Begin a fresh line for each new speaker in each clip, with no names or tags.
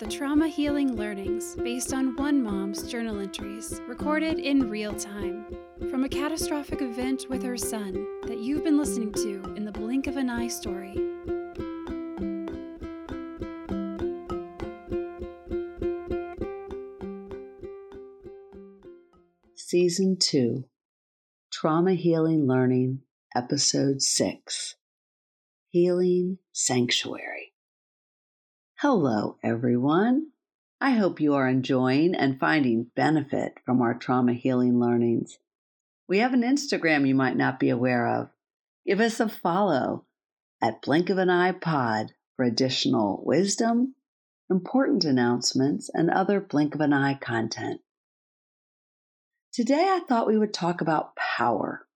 the trauma healing learnings based on one mom's journal entries recorded in real time from a catastrophic event with her son that you've been listening to in the blink of an eye story.
Season 2 Trauma Healing Learning, Episode 6 Healing Sanctuary. Hello, everyone. I hope you are enjoying and finding benefit from our trauma healing learnings. We have an Instagram you might not be aware of. Give us a follow at Blink of an Eye Pod for additional wisdom, important announcements, and other Blink of an Eye content. Today, I thought we would talk about power,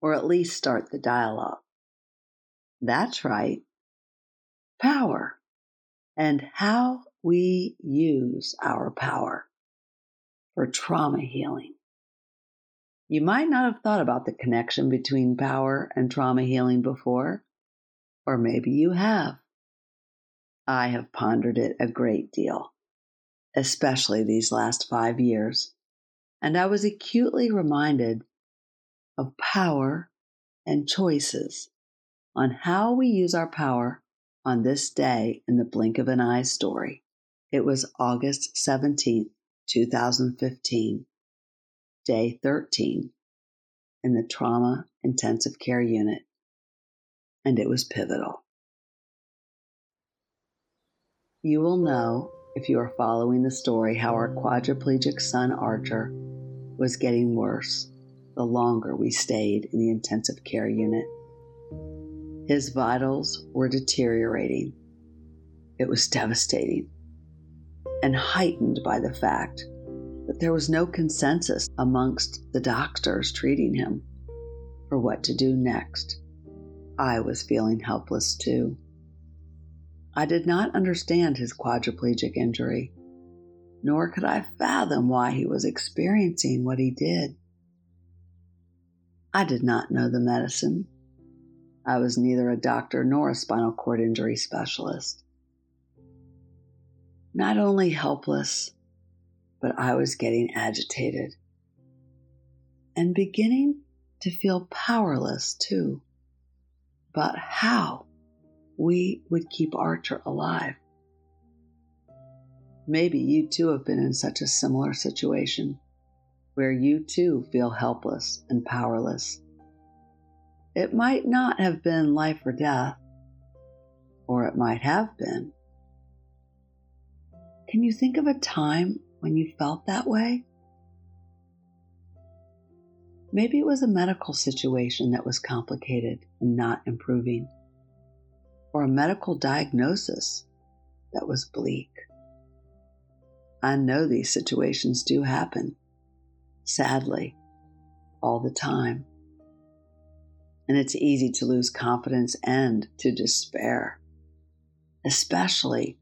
or at least start the dialogue. That's right. Power and how we use our power for trauma healing. You might not have thought about the connection between power and trauma healing before, or maybe you have. I have pondered it a great deal, especially these last five years, and I was acutely reminded of power and choices on how we use our power on this day in the blink of an eye story. It was August 17th, 2015, day 13 in the trauma intensive care unit, and it was pivotal. You will know, if you are following the story, how our quadriplegic son Archer was getting worse the longer we stayed in the intensive care unit. His vitals were deteriorating. It was devastating and heightened by the fact that there was no consensus amongst the doctors treating him for what to do next. I was feeling helpless too. I did not understand his quadriplegic injury, nor could I fathom why he was experiencing what he did. I did not know the medicine I was neither a doctor nor a spinal cord injury specialist. Not only helpless, but I was getting agitated and beginning to feel powerless too about how we would keep Archer alive. Maybe you too have been in such a similar situation where you too feel helpless and powerless it might not have been life or death, or it might have been. Can you think of a time when you felt that way? Maybe it was a medical situation that was complicated and not improving, or a medical diagnosis that was bleak. I know these situations do happen, sadly, all the time and it's easy to lose confidence and to despair, especially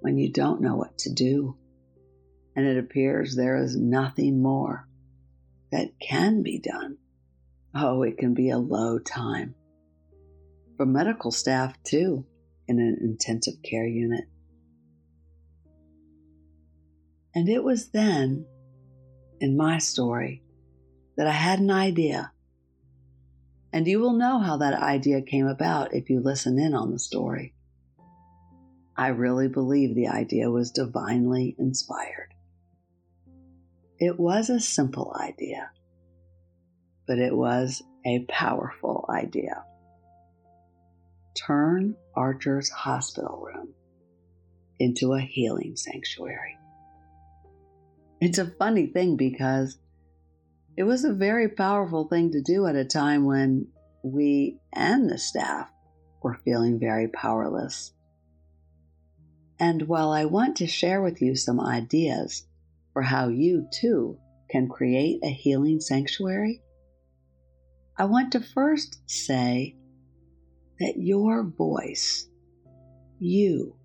when you don't know what to do and it appears there is nothing more that can be done. Oh, it can be a low time. For medical staff, too, in an intensive care unit. And it was then, in my story, that I had an idea and you will know how that idea came about if you listen in on the story. I really believe the idea was divinely inspired. It was a simple idea, but it was a powerful idea. Turn Archer's hospital room into a healing sanctuary. It's a funny thing because it was a very powerful thing to do at a time when we and the staff were feeling very powerless. And while I want to share with you some ideas for how you too can create a healing sanctuary, I want to first say that your voice, you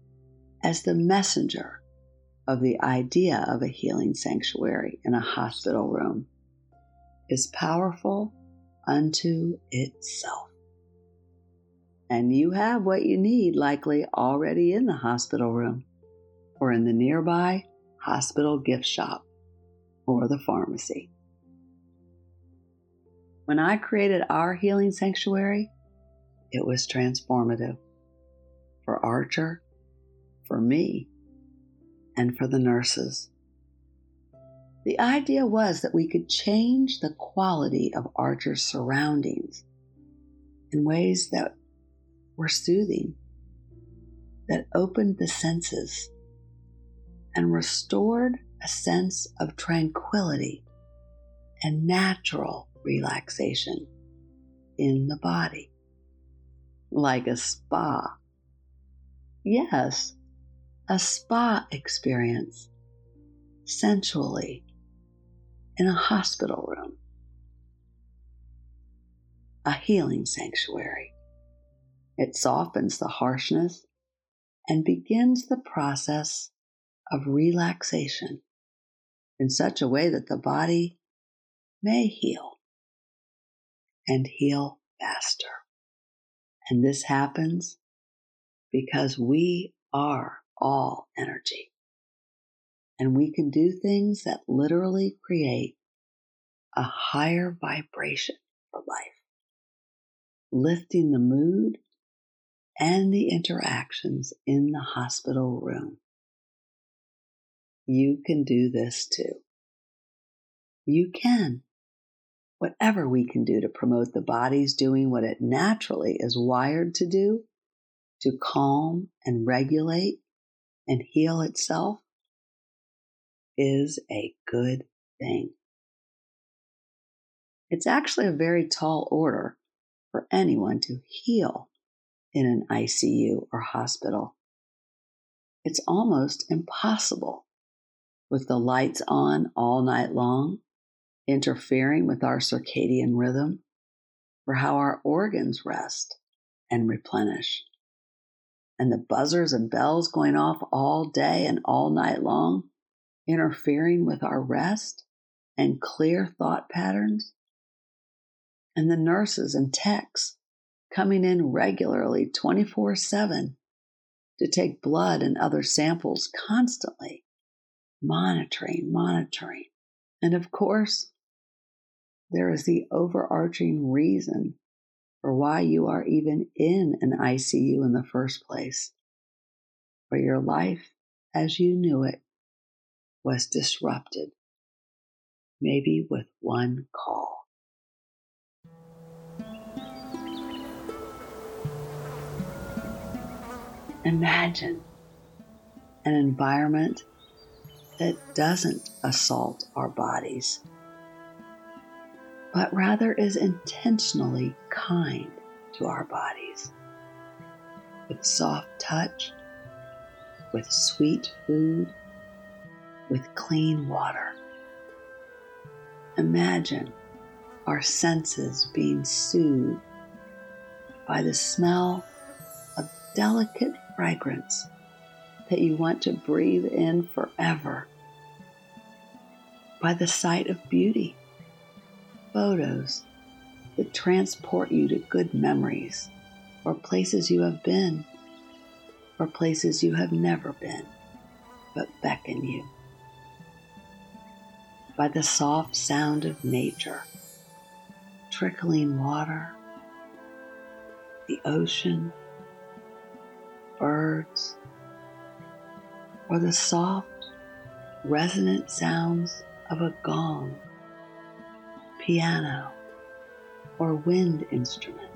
as the messenger of the idea of a healing sanctuary in a hospital room, is powerful unto itself. And you have what you need likely already in the hospital room. or in the nearby hospital gift shop or the pharmacy. When I created our healing sanctuary, it was transformative for Archer, for me, and for the nurses. The idea was that we could change the quality of Archer's surroundings in ways that were soothing, that opened the senses, and restored a sense of tranquility and natural relaxation in the body. Like a spa. Yes, a spa experience, sensually, in a hospital room. A healing sanctuary. It softens the harshness and begins the process of relaxation in such a way that the body may heal and heal faster. And this happens because we are all energy. And we can do things that literally create a higher vibration for life, lifting the mood and the interactions in the hospital room. You can do this too. You can. Whatever we can do to promote the body's doing what it naturally is wired to do, to calm and regulate and heal itself, is a good thing. It's actually a very tall order for anyone to heal in an ICU or hospital. It's almost impossible with the lights on all night long, interfering with our circadian rhythm, for how our organs rest and replenish. And the buzzers and bells going off all day and all night long, interfering with our rest and clear thought patterns. And the nurses and techs coming in regularly 24 7 to take blood and other samples constantly monitoring, monitoring. And of course, there is the overarching reason for why you are even in an ICU in the first place. For your life as you knew it was disrupted, maybe with one call. Imagine an environment that doesn't assault our bodies, but rather is intentionally kind to our bodies with soft touch, with sweet food, with clean water. Imagine our senses being soothed by the smell of delicate fragrance that you want to breathe in forever by the sight of beauty, photos that transport you to good memories or places you have been or places you have never been but beckon you. By the soft sound of nature, trickling water, the ocean, birds, or the soft, resonant sounds of a gong, piano, or wind instrument,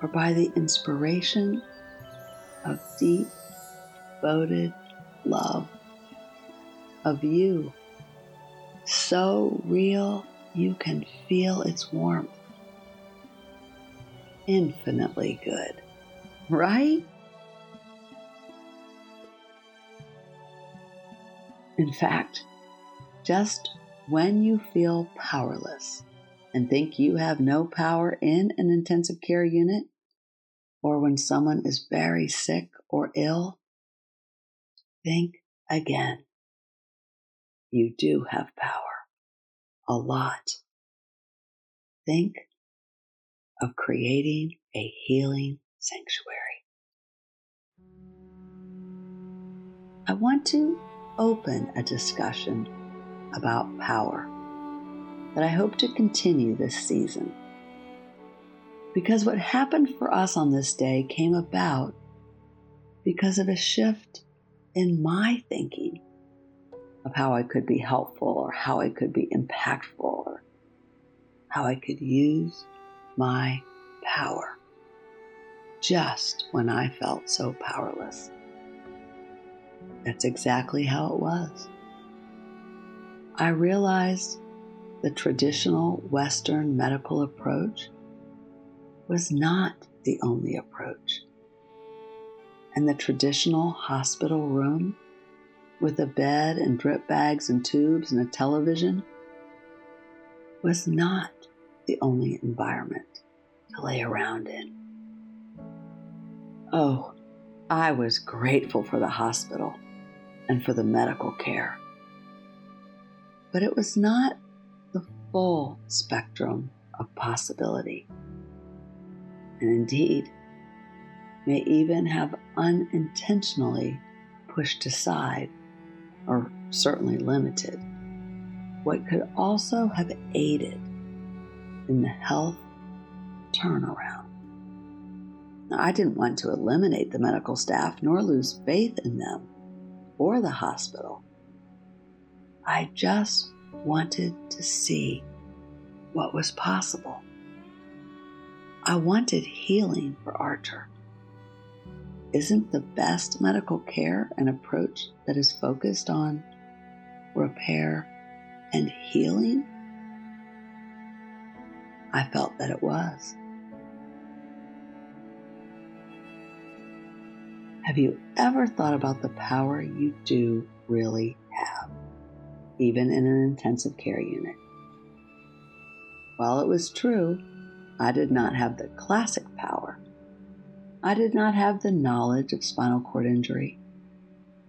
or by the inspiration of deep, devoted love of you, so real you can feel its warmth. Infinitely good, right? In fact, just when you feel powerless and think you have no power in an intensive care unit, or when someone is very sick or ill, think again. You do have power. A lot. Think of creating a healing sanctuary. I want to open a discussion about power that I hope to continue this season. Because what happened for us on this day came about because of a shift in my thinking of how I could be helpful or how I could be impactful or how I could use my power just when I felt so powerless. That's exactly how it was. I realized the traditional Western medical approach was not the only approach. And the traditional hospital room with a bed and drip bags and tubes and a television was not the only environment to lay around in. Oh, I was grateful for the hospital and for the medical care. But it was not the full spectrum of possibility. And indeed, may even have unintentionally pushed aside, or certainly limited, what could also have aided in the health turnaround. Now, I didn't want to eliminate the medical staff nor lose faith in them or the hospital. I just wanted to see what was possible. I wanted healing for Archer. Isn't the best medical care an approach that is focused on repair and healing? I felt that it was. Have you ever thought about the power you do really have, even in an intensive care unit? While it was true, I did not have the classic power. I did not have the knowledge of spinal cord injury.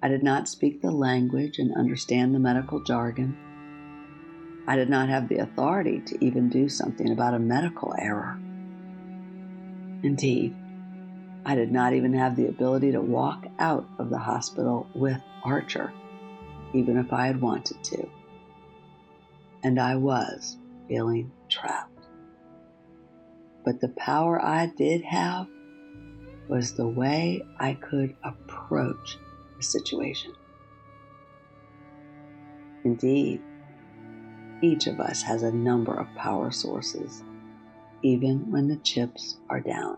I did not speak the language and understand the medical jargon. I did not have the authority to even do something about a medical error. Indeed, I did not even have the ability to walk out of the hospital with Archer, even if I had wanted to. And I was feeling trapped. But the power I did have was the way I could approach the situation. Indeed, each of us has a number of power sources, even when the chips are down.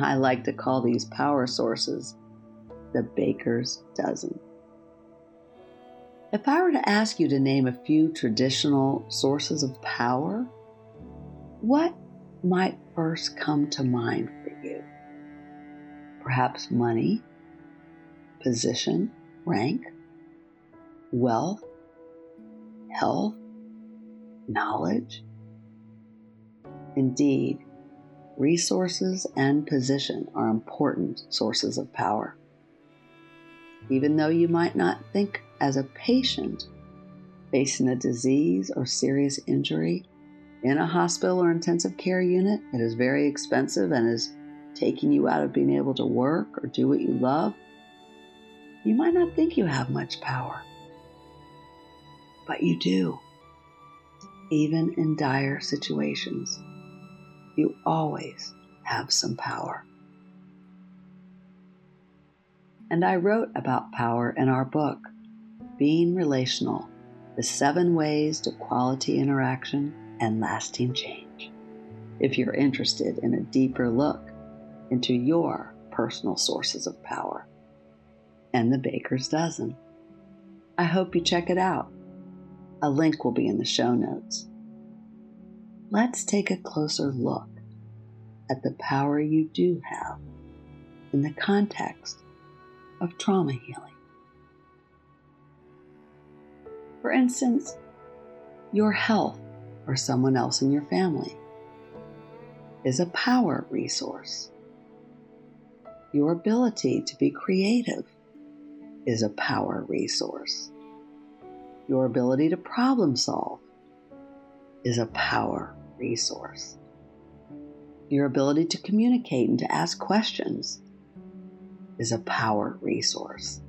I like to call these power sources the baker's dozen. If I were to ask you to name a few traditional sources of power, what might first come to mind? Perhaps money, position, rank, wealth, health, knowledge. Indeed, resources and position are important sources of power. Even though you might not think as a patient facing a disease or serious injury in a hospital or intensive care unit it is very expensive and is taking you out of being able to work or do what you love, you might not think you have much power. But you do, even in dire situations you always have some power. And I wrote about power in our book, Being Relational The Seven Ways to Quality Interaction and Lasting Change. If you're interested in a deeper look into your personal sources of power and the baker's dozen, I hope you check it out. A link will be in the show notes let's take a closer look at the power you do have in the context of trauma healing. For instance, your health or someone else in your family is a power resource. Your ability to be creative is a power resource. Your ability to problem solve is a power resource. Your ability to communicate and to ask questions is a power resource.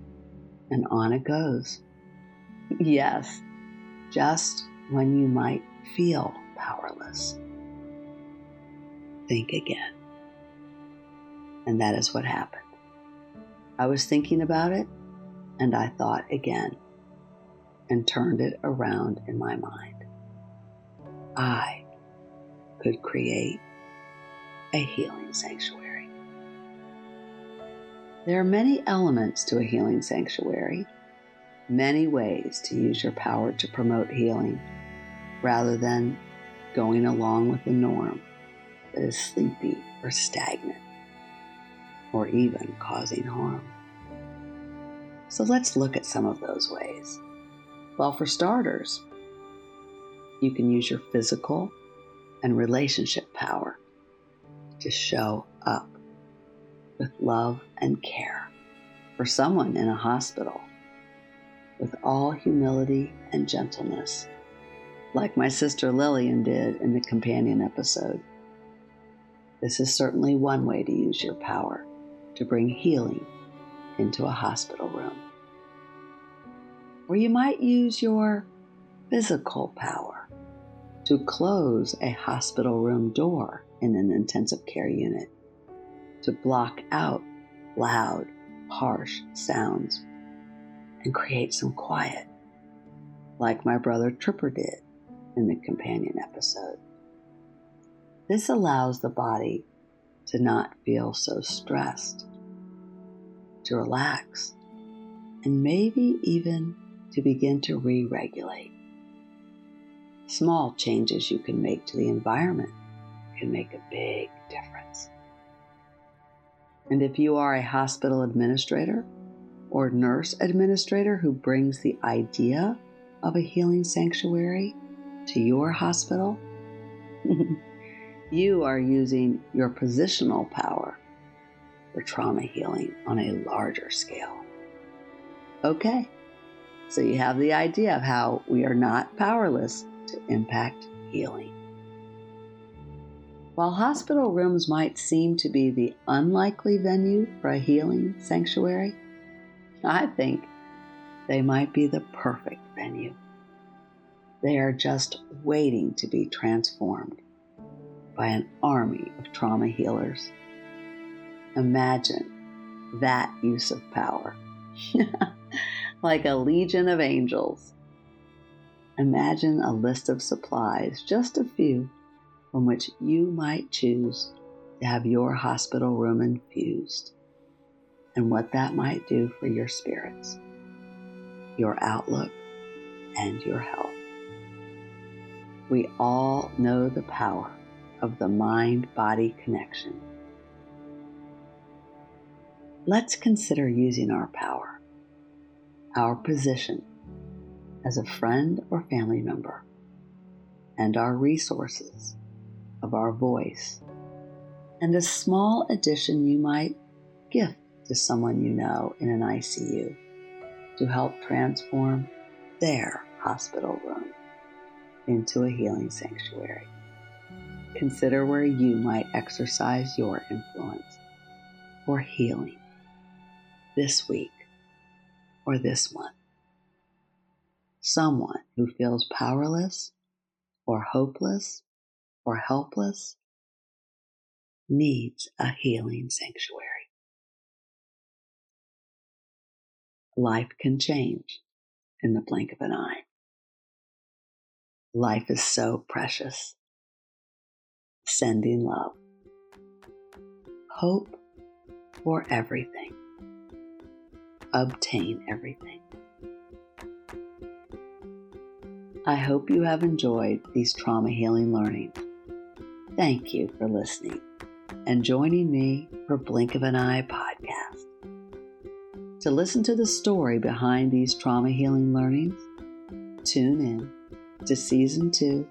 And on it goes. Yes, just when you might feel powerless. Think again. And that is what happened. I was thinking about it, and I thought again and turned it around in my mind. I could create a healing sanctuary. There are many elements to a healing sanctuary, many ways to use your power to promote healing rather than going along with the norm that is sleepy or stagnant or even causing harm. So let's look at some of those ways. Well, for starters, you can use your physical and relationship power to show up with love and care for someone in a hospital with all humility and gentleness, like my sister Lillian did in the companion episode. This is certainly one way to use your power to bring healing into a hospital room. Or you might use your physical power to close a hospital room door in an intensive care unit, to block out loud, harsh sounds, and create some quiet, like my brother Tripper did in the companion episode. This allows the body to not feel so stressed, to relax, and maybe even to begin to re regulate. Small changes you can make to the environment can make a big difference. And if you are a hospital administrator or nurse administrator who brings the idea of a healing sanctuary to your hospital, you are using your positional power for trauma healing on a larger scale. Okay, so you have the idea of how we are not powerless to impact healing. While hospital rooms might seem to be the unlikely venue for a healing sanctuary, I think they might be the perfect venue. They are just waiting to be transformed by an army of trauma healers. Imagine that use of power. like a legion of angels. Imagine a list of supplies, just a few, from which you might choose to have your hospital room infused, and what that might do for your spirits, your outlook, and your health. We all know the power of the mind body connection. Let's consider using our power, our position as a friend or family member, and our resources of our voice, and a small addition you might gift to someone you know in an ICU to help transform their hospital room into a healing sanctuary. Consider where you might exercise your influence for healing this week or this month. Someone who feels powerless or hopeless or helpless needs a healing sanctuary. Life can change in the blink of an eye. Life is so precious sending love. Hope for everything. Obtain everything. I hope you have enjoyed these trauma healing learnings. Thank you for listening and joining me for Blink of an Eye podcast. To listen to the story behind these trauma healing learnings, tune in to Season 2,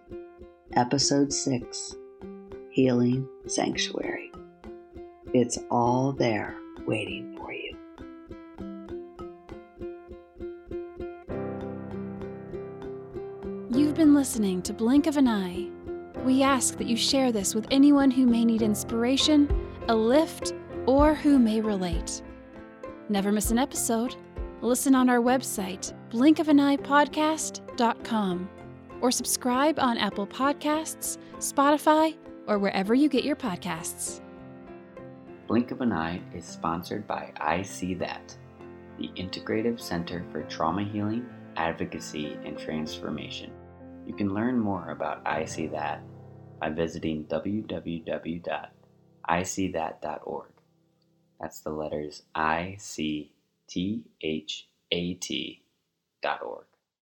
Episode 6 healing sanctuary. It's all there waiting for you.
You've been listening to Blink of an Eye. We ask that you share this with anyone who may need inspiration, a lift, or who may relate. Never miss an episode. Listen on our website, blinkofaneyepodcast.com, or subscribe on Apple Podcasts, Spotify, or wherever you get your podcasts.
Blink of an Eye is sponsored by I See That, the Integrative Center for Trauma Healing, Advocacy, and Transformation. You can learn more about I See That by visiting www.icthat.org. That's the letters I C T H A T dot org.